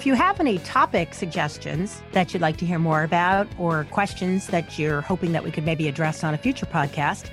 If you have any topic suggestions that you'd like to hear more about or questions that you're hoping that we could maybe address on a future podcast,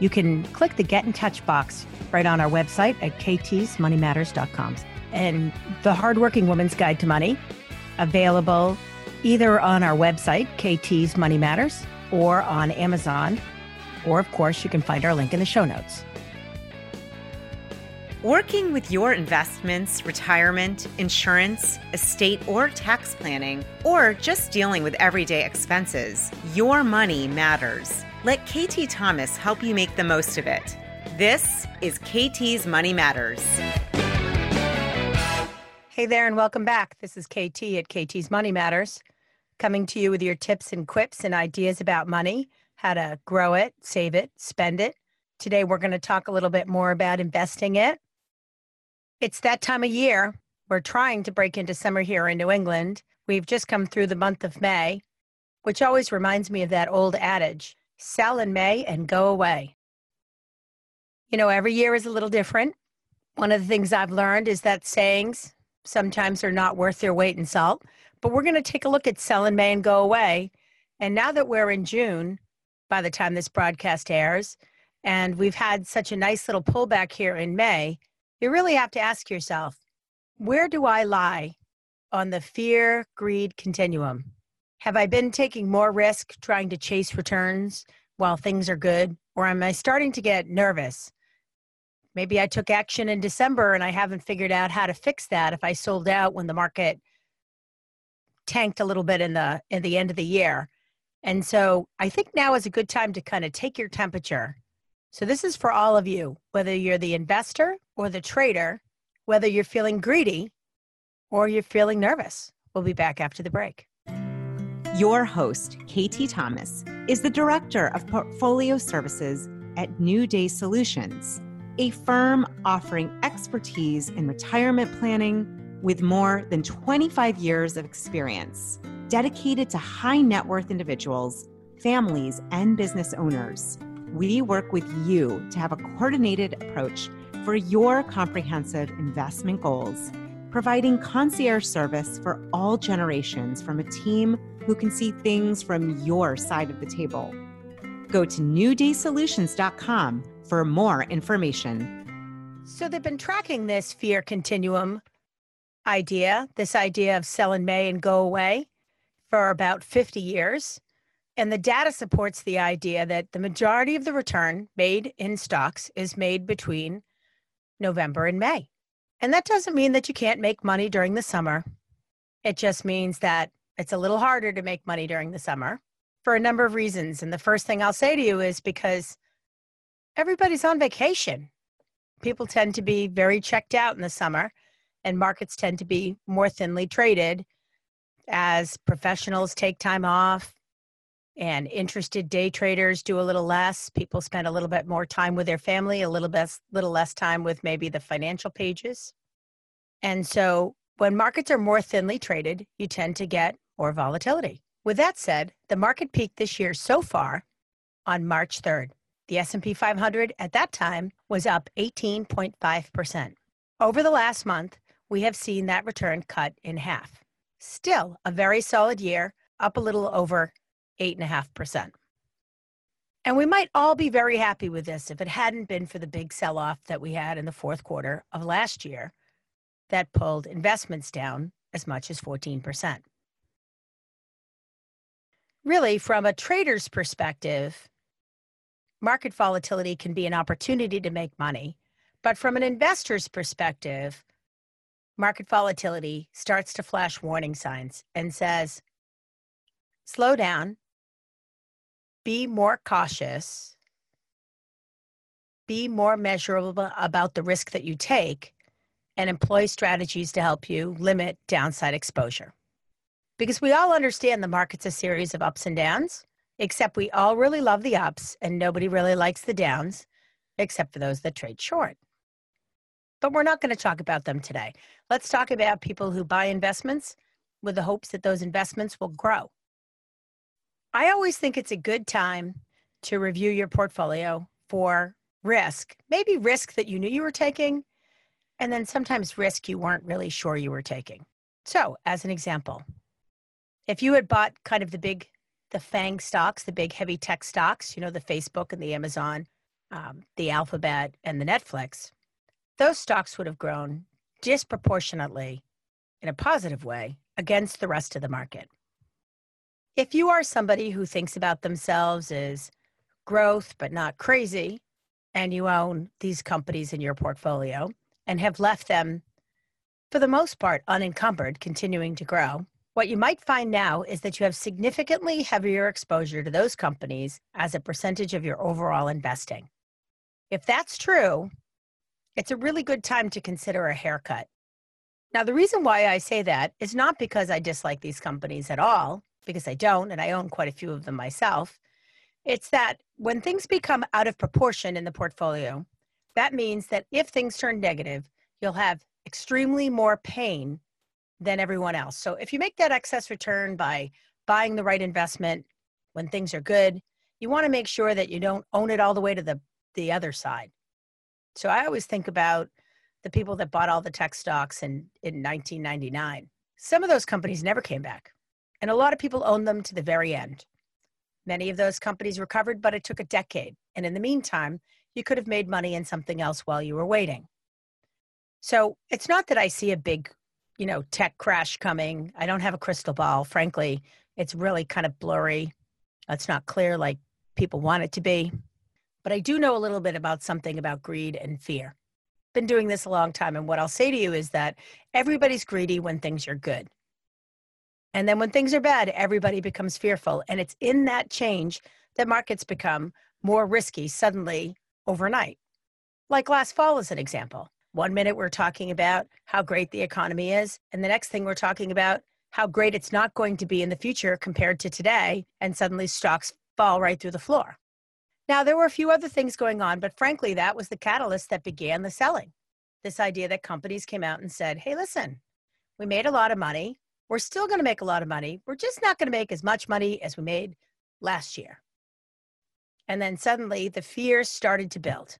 you can click the Get in Touch box right on our website at ktsmoneymatters.com. And the Hardworking Woman's Guide to Money, available either on our website, KT's Money Matters, or on Amazon, or of course, you can find our link in the show notes. Working with your investments, retirement, insurance, estate, or tax planning, or just dealing with everyday expenses, your money matters. Let KT Thomas help you make the most of it. This is KT's Money Matters. Hey there, and welcome back. This is KT at KT's Money Matters, coming to you with your tips and quips and ideas about money, how to grow it, save it, spend it. Today, we're going to talk a little bit more about investing it it's that time of year. We're trying to break into summer here in New England. We've just come through the month of May, which always reminds me of that old adage sell in May and go away. You know, every year is a little different. One of the things I've learned is that sayings sometimes are not worth their weight in salt. But we're going to take a look at sell in May and go away. And now that we're in June, by the time this broadcast airs, and we've had such a nice little pullback here in May, you really have to ask yourself where do I lie on the fear greed continuum? Have I been taking more risk trying to chase returns while things are good? Or am I starting to get nervous? Maybe I took action in December and I haven't figured out how to fix that if I sold out when the market tanked a little bit in the in the end of the year. And so I think now is a good time to kind of take your temperature so, this is for all of you, whether you're the investor or the trader, whether you're feeling greedy or you're feeling nervous. We'll be back after the break. Your host, KT Thomas, is the Director of Portfolio Services at New Day Solutions, a firm offering expertise in retirement planning with more than 25 years of experience, dedicated to high net worth individuals, families, and business owners we work with you to have a coordinated approach for your comprehensive investment goals, providing concierge service for all generations from a team who can see things from your side of the table. Go to newdaysolutions.com for more information. So they've been tracking this fear continuum idea, this idea of sell in May and go away for about 50 years. And the data supports the idea that the majority of the return made in stocks is made between November and May. And that doesn't mean that you can't make money during the summer. It just means that it's a little harder to make money during the summer for a number of reasons. And the first thing I'll say to you is because everybody's on vacation. People tend to be very checked out in the summer, and markets tend to be more thinly traded as professionals take time off, and interested day traders do a little less. People spend a little bit more time with their family a little bit little less time with maybe the financial pages. And so when markets are more thinly traded you tend to get more volatility. With that said the market peaked this year so far on march 3rd the s&p 500 at that time was up 18.5% over the last month we have seen that return cut in half. Still a very solid year up a little over 8.5%. And we might all be very happy with this if it hadn't been for the big sell off that we had in the fourth quarter of last year that pulled investments down as much as 14%. Really, from a trader's perspective, market volatility can be an opportunity to make money. But from an investor's perspective, market volatility starts to flash warning signs and says, slow down, be more cautious, be more measurable about the risk that you take, and employ strategies to help you limit downside exposure. Because we all understand the market's a series of ups and downs, except we all really love the ups and nobody really likes the downs, except for those that trade short. But we're not going to talk about them today. Let's talk about people who buy investments with the hopes that those investments will grow. I always think it's a good time to review your portfolio for risk, maybe risk that you knew you were taking, and then sometimes risk you weren't really sure you were taking. So, as an example, if you had bought kind of the big, the FANG stocks, the big heavy tech stocks, you know, the Facebook and the Amazon, um, the Alphabet and the Netflix, those stocks would have grown disproportionately in a positive way against the rest of the market. If you are somebody who thinks about themselves as growth but not crazy, and you own these companies in your portfolio and have left them, for the most part, unencumbered, continuing to grow, what you might find now is that you have significantly heavier exposure to those companies as a percentage of your overall investing. If that's true, it's a really good time to consider a haircut. Now, the reason why I say that is not because I dislike these companies at all, because I don't, and I own quite a few of them myself. It's that when things become out of proportion in the portfolio, that means that if things turn negative, you'll have extremely more pain than everyone else. So if you make that excess return by buying the right investment when things are good, you want to make sure that you don't own it all the way to the, the other side. So I always think about the people that bought all the tech stocks in, in 1999. Some of those companies never came back, and a lot of people owned them to the very end. Many of those companies recovered, but it took a decade. And in the meantime, you could have made money in something else while you were waiting. So it's not that I see a big, you know, tech crash coming. I don't have a crystal ball. Frankly, it's really kind of blurry. It's not clear like people want it to be. But I do know a little bit about something about greed and fear. Been doing this a long time. And what I'll say to you is that everybody's greedy when things are good. And then when things are bad, everybody becomes fearful. And it's in that change that markets become more risky suddenly overnight. Like last fall, as an example. One minute we're talking about how great the economy is, and the next thing we're talking about how great it's not going to be in the future compared to today, and suddenly stocks fall right through the floor. Now, there were a few other things going on, but frankly, that was the catalyst that began the selling. This idea that companies came out and said, hey, listen, we made a lot of money. We're still going to make a lot of money. We're just not going to make as much money as we made last year. And then suddenly the fears started to build.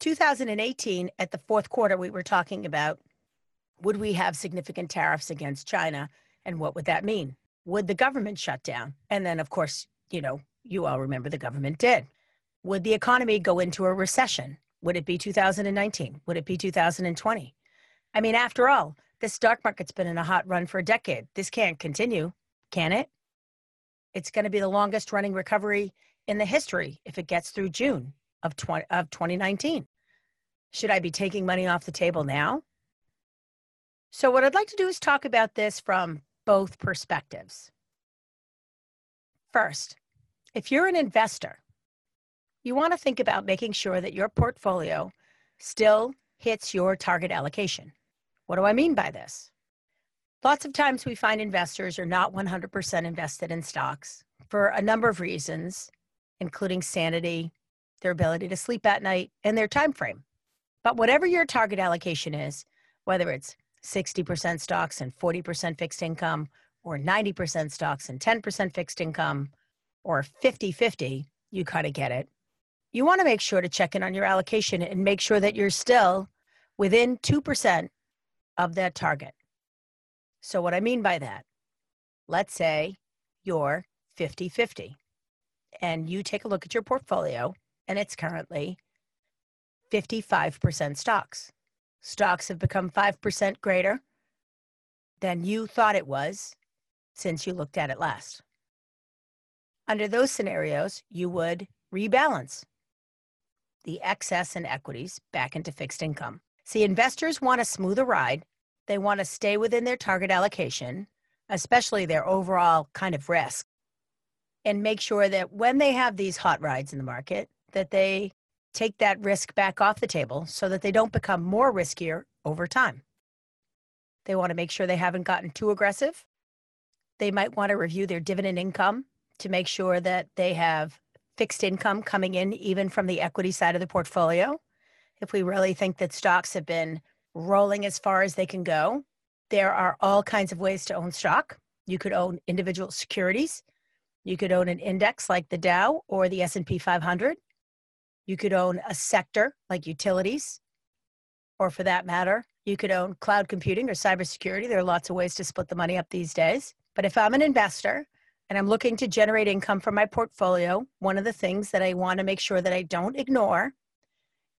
2018, at the fourth quarter, we were talking about would we have significant tariffs against China? And what would that mean? Would the government shut down? And then, of course, you know, you all remember the government did. Would the economy go into a recession? Would it be 2019? Would it be 2020? I mean, after all, this stock market's been in a hot run for a decade. This can't continue, can it? It's going to be the longest running recovery in the history if it gets through June of, 20, of 2019. Should I be taking money off the table now? So, what I'd like to do is talk about this from both perspectives. First, if you're an investor, you want to think about making sure that your portfolio still hits your target allocation. What do I mean by this? Lots of times we find investors are not 100% invested in stocks for a number of reasons, including sanity, their ability to sleep at night, and their time frame. But whatever your target allocation is, whether it's 60% stocks and 40% fixed income, or 90% stocks and 10% fixed income, or 50 50, you kind of get it. You want to make sure to check in on your allocation and make sure that you're still within 2% of that target. So, what I mean by that, let's say you're 50 50 and you take a look at your portfolio and it's currently 55% stocks. Stocks have become 5% greater than you thought it was since you looked at it last. Under those scenarios, you would rebalance the excess in equities back into fixed income. See, investors want a smoother ride. They want to stay within their target allocation, especially their overall kind of risk, and make sure that when they have these hot rides in the market, that they take that risk back off the table so that they don't become more riskier over time. They want to make sure they haven't gotten too aggressive. They might want to review their dividend income to make sure that they have fixed income coming in even from the equity side of the portfolio if we really think that stocks have been rolling as far as they can go, there are all kinds of ways to own stock. You could own individual securities. You could own an index like the Dow or the S&P 500. You could own a sector like utilities or for that matter, You could own cloud computing or cybersecurity. There are lots of ways to split the money up these days. But if I'm an investor and I'm looking to generate income from my portfolio, one of the things that I want to make sure that I don't ignore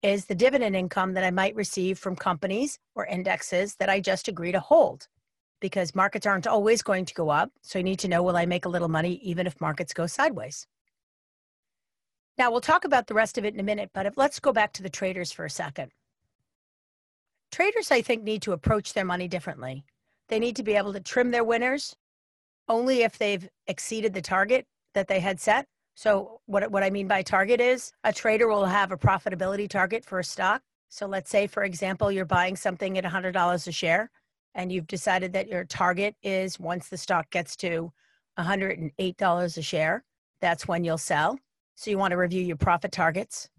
is the dividend income that I might receive from companies or indexes that I just agree to hold because markets aren't always going to go up. So you need to know will I make a little money even if markets go sideways? Now, we'll talk about the rest of it in a minute, but if, let's go back to the traders for a second. Traders, I think, need to approach their money differently. They need to be able to trim their winners only if they've exceeded the target that they had set. So, what, what I mean by target is a trader will have a profitability target for a stock. So, let's say, for example, you're buying something at $100 a share and you've decided that your target is once the stock gets to $108 a share, that's when you'll sell. So you want to review your profit targets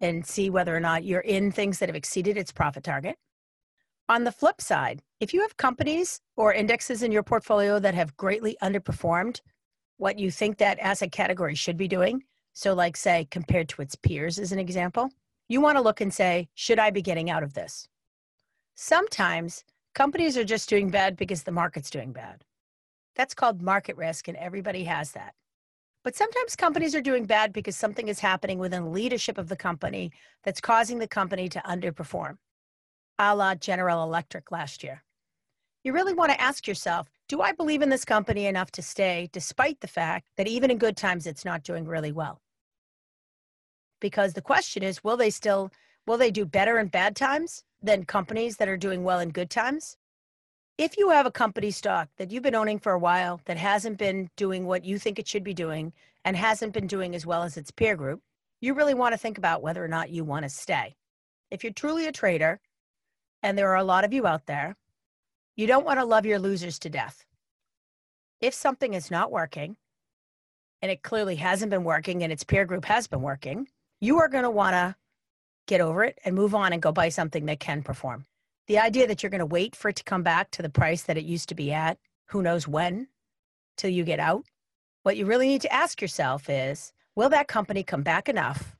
and see whether or not you're in things that have exceeded its profit target. On the flip side, if you have companies or indexes in your portfolio that have greatly underperformed what you think that asset category should be doing, so like say compared to its peers as an example, you want to look and say, should I be getting out of this? Sometimes Companies are just doing bad because the market's doing bad. That's called market risk, and everybody has that. But sometimes companies are doing bad because something is happening within leadership of the company that's causing the company to underperform, a la General Electric last year. You really want to ask yourself do I believe in this company enough to stay, despite the fact that even in good times it's not doing really well? Because the question is will they still will they do better in bad times than companies that are doing well in good times. If you have a company stock that you've been owning for a while that hasn't been doing what you think it should be doing and hasn't been doing as well as its peer group, you really want to think about whether or not you want to stay. If you're truly a trader, and there are a lot of you out there, you don't want to love your losers to death. If something is not working, and it clearly hasn't been working and its peer group has been working, you are going to want to get over it and move on and go buy something that can perform. The idea that you're going to wait for it to come back to the price that it used to be at, who knows when, till you get out. What you really need to ask yourself is will that company come back enough?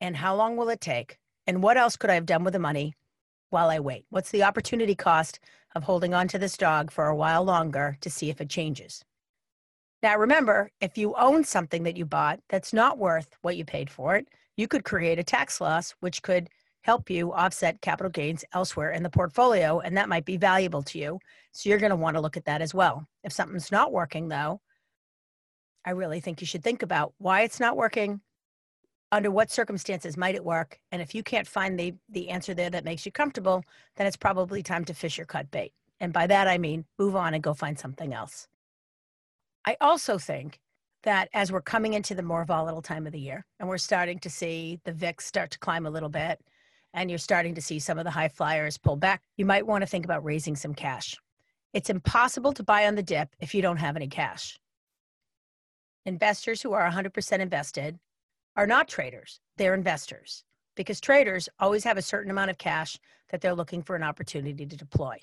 And how long will it take? And what else could I have done with the money while I wait? What's the opportunity cost of holding on to this dog for a while longer to see if it changes? Now, remember, if you own something that you bought that's not worth what you paid for it, you could create a tax loss, which could help you offset capital gains elsewhere in the portfolio, and that might be valuable to you. So you're going to want to look at that as well. If something's not working, though, I really think you should think about why it's not working, under what circumstances might it work, and if you can't find the the answer there that makes you comfortable, then it's probably time to fish or cut bait. And by that I mean move on and go find something else. I also think that as we're coming into the more volatile time of the year and we're starting to see the VIX start to climb a little bit and you're starting to see some of the high flyers pull back, you might want to think about raising some cash. It's impossible to buy on the dip if you don't have any cash. Investors who are 100% invested are not traders, they're investors because traders always have a certain amount of cash that they're looking for an opportunity to deploy.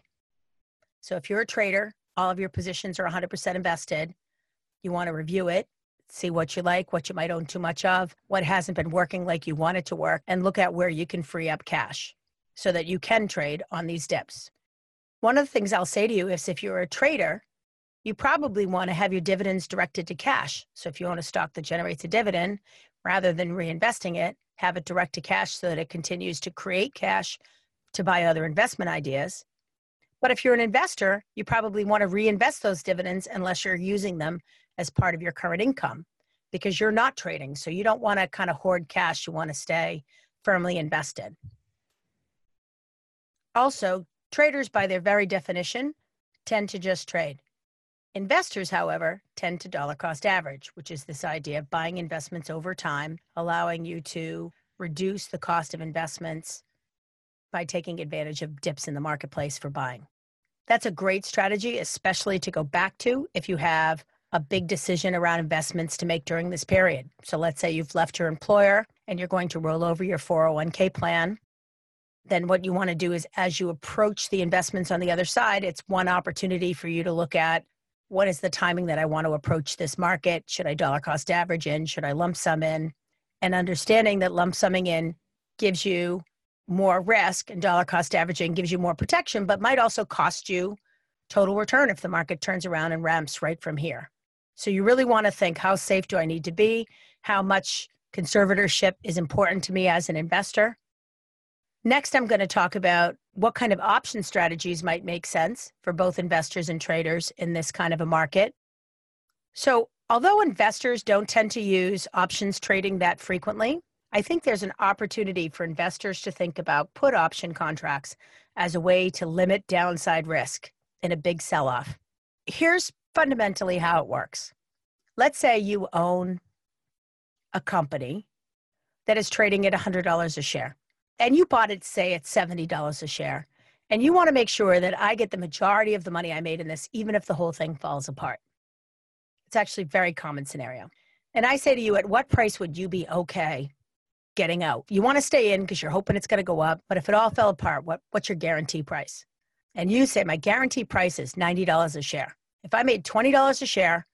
So if you're a trader, all of your positions are 100% invested, you want to review it, see what you like, what you might own too much of, what hasn't been working like you want it to work, and look at where you can free up cash so that you can trade on these dips. One of the things I'll say to you is if you're a trader, you probably want to have your dividends directed to cash. So if you own a stock that generates a dividend, rather than reinvesting it, have it direct to cash so that it continues to create cash to buy other investment ideas. But if you're an investor, you probably want to reinvest those dividends unless you're using them as part of your current income because you're not trading. So you don't want to kind of hoard cash. You want to stay firmly invested. Also, traders, by their very definition, tend to just trade. Investors, however, tend to dollar cost average, which is this idea of buying investments over time, allowing you to reduce the cost of investments by taking advantage of dips in the marketplace for buying. That's a great strategy, especially to go back to if you have a big decision around investments to make during this period. So let's say you've left your employer and you're going to roll over your 401k plan. Then what you want to do is as you approach the investments on the other side, it's one opportunity for you to look at what is the timing that I want to approach this market? Should I dollar cost average in? Should I lump sum in? And understanding that lump summing in gives you more risk and dollar cost averaging gives you more protection, but might also cost you total return if the market turns around and ramps right from here. So you really want to think how safe do I need to be? How much conservatorship is important to me as an investor? Next, I'm going to talk about what kind of option strategies might make sense for both investors and traders in this kind of a market. So, although investors don't tend to use options trading that frequently, I think there's an opportunity for investors to think about put option contracts as a way to limit downside risk in a big sell off. Here's fundamentally how it works. Let's say you own a company that is trading at $100 a share and you bought it, say, at $70 a share, and you want to make sure that I get the majority of the money I made in this, even if the whole thing falls apart. It's actually a very common scenario. And I say to you, at what price would you be okay getting out? You want to stay in because you're hoping it's going to go up, but if it all fell apart, what, what's your guarantee price? And you say, my guarantee price is $90 a share. If I made $20 a share,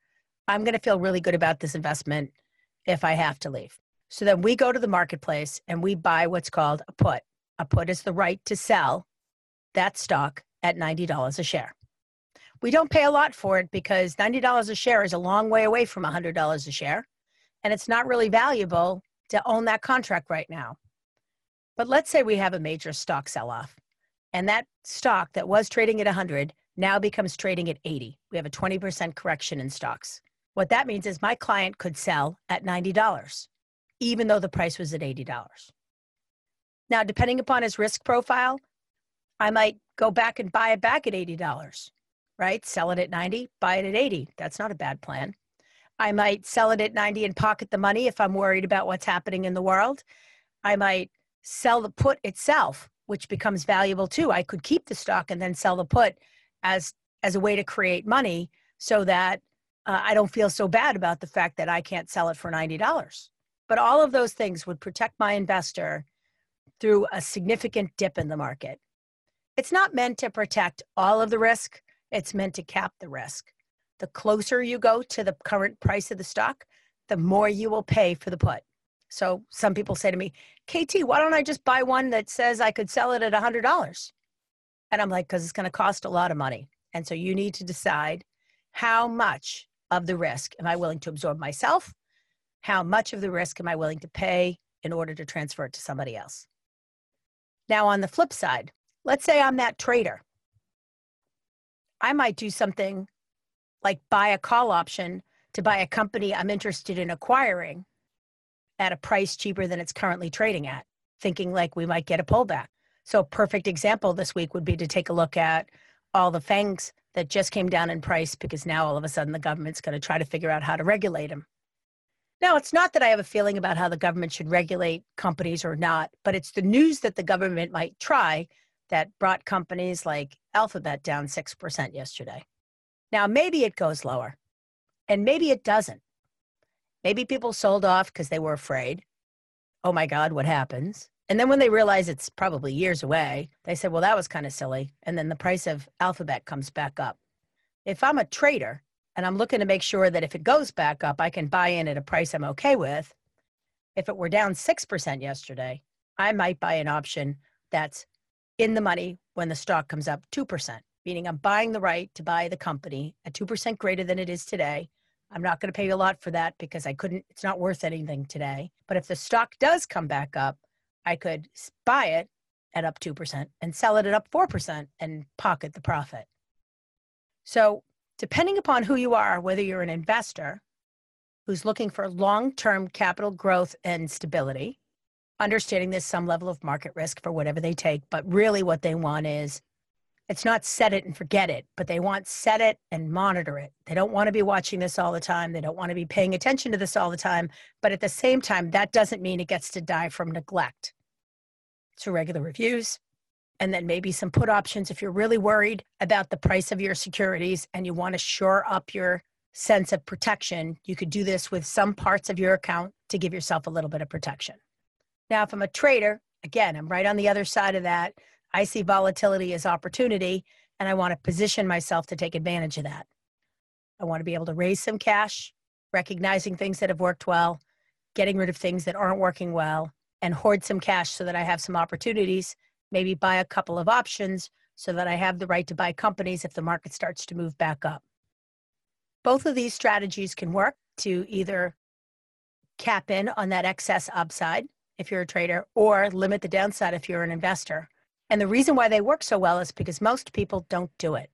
I'm going to feel really good about this investment if I have to leave. So then we go to the marketplace and we buy what's called a put. A put is the right to sell that stock at $90 a share. We don't pay a lot for it because $90 a share is a long way away from $100 a share. And it's not really valuable to own that contract right now. But let's say we have a major stock sell off and that stock that was trading at 100 now becomes trading at 80. We have a 20% correction in stocks. What that means is my client could sell at $90 even though the price was at $80. Now, depending upon his risk profile, I might go back and buy it back at $80, right? Sell it at 90, buy it at 80. That's not a bad plan. I might sell it at 90 and pocket the money if I'm worried about what's happening in the world. I might sell the put itself, which becomes valuable too. I could keep the stock and then sell the put as as a way to create money so that uh, I don't feel so bad about the fact that I can't sell it for $90. But all of those things would protect my investor through a significant dip in the market. It's not meant to protect all of the risk, it's meant to cap the risk. The closer you go to the current price of the stock, the more you will pay for the put. So some people say to me, KT, why don't I just buy one that says I could sell it at $100? And I'm like, because it's going to cost a lot of money. And so you need to decide how much of the risk am I willing to absorb myself how much of the risk am I willing to pay in order to transfer it to somebody else? Now, on the flip side, let's say I'm that trader. I might do something like buy a call option to buy a company I'm interested in acquiring at a price cheaper than it's currently trading at, thinking like we might get a pullback. So, a perfect example this week would be to take a look at all the FANGs that just came down in price because now all of a sudden the government's going to try to figure out how to regulate them. Now, it's not that I have a feeling about how the government should regulate companies or not, but it's the news that the government might try that brought companies like Alphabet down 6% yesterday. Now, maybe it goes lower, and maybe it doesn't. Maybe people sold off because they were afraid. Oh my God, what happens? And then when they realize it's probably years away, they said, well, that was kind of silly. And then the price of Alphabet comes back up. If I'm a trader and I'm looking to make sure that if it goes back up, I can buy in at a price I'm okay with. If it were down 6% yesterday, I might buy an option that's in the money when the stock comes up 2%, meaning I'm buying the right to buy the company at 2% greater than it is today. I'm not going to pay a lot for that because I couldn't, it's not worth anything today. But if the stock does come back up, I could buy it at up 2% and sell it at up 4% and pocket the profit. So depending upon who you are, whether you're an investor who's looking for long term capital growth and stability, understanding there's some level of market risk for whatever they take, but really what they want is it's not set it and forget it, but they want set it and monitor it. They don't want to be watching this all the time. They don't want to be paying attention to this all the time. But at the same time, that doesn't mean it gets to die from neglect. So regular reviews, and then maybe some put options if you're really worried about the price of your securities and you want to shore up your sense of protection. You could do this with some parts of your account to give yourself a little bit of protection. Now, if I'm a trader, again, I'm right on the other side of that. I see volatility as opportunity and I want to position myself to take advantage of that. I want to be able to raise some cash, recognizing things that have worked well, getting rid of things that aren't working well, and hoard some cash so that I have some opportunities, maybe buy a couple of options so that I have the right to buy companies if the market starts to move back up. Both of these strategies can work to either cap in on that excess upside if you're a trader or limit the downside if you're an investor. And the reason why they work so well is because most people don't do it.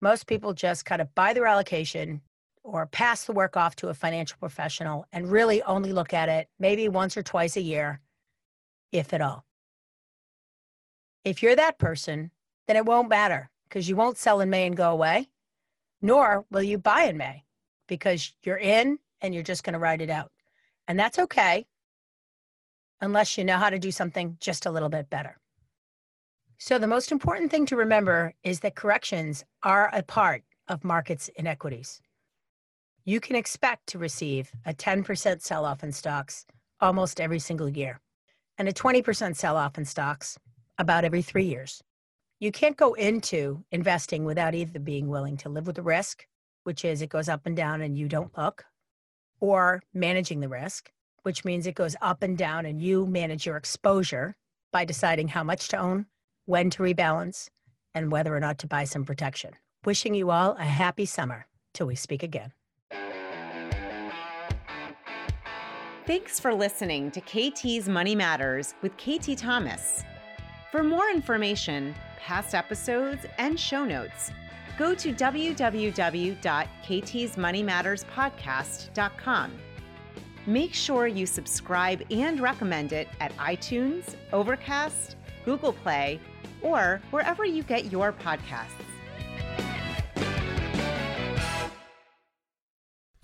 Most people just kind of buy their allocation or pass the work off to a financial professional and really only look at it maybe once or twice a year, if at all. If you're that person, then it won't matter because you won't sell in May and go away, nor will you buy in May because you're in and you're just going to ride it out. And that's okay unless you know how to do something just a little bit better. So, the most important thing to remember is that corrections are a part of markets inequities. You can expect to receive a 10% sell off in stocks almost every single year and a 20% sell off in stocks about every three years. You can't go into investing without either being willing to live with the risk, which is it goes up and down and you don't look, or managing the risk, which means it goes up and down and you manage your exposure by deciding how much to own, when to rebalance, and whether or not to buy some protection. Wishing you all a happy summer till we speak again. Thanks for listening to KT's Money Matters with KT Thomas. For more information, past episodes, and show notes, go to www.ktsmoneymatterspodcast.com. Make sure you subscribe and recommend it at iTunes, Overcast, Google Play, or wherever you get your podcasts.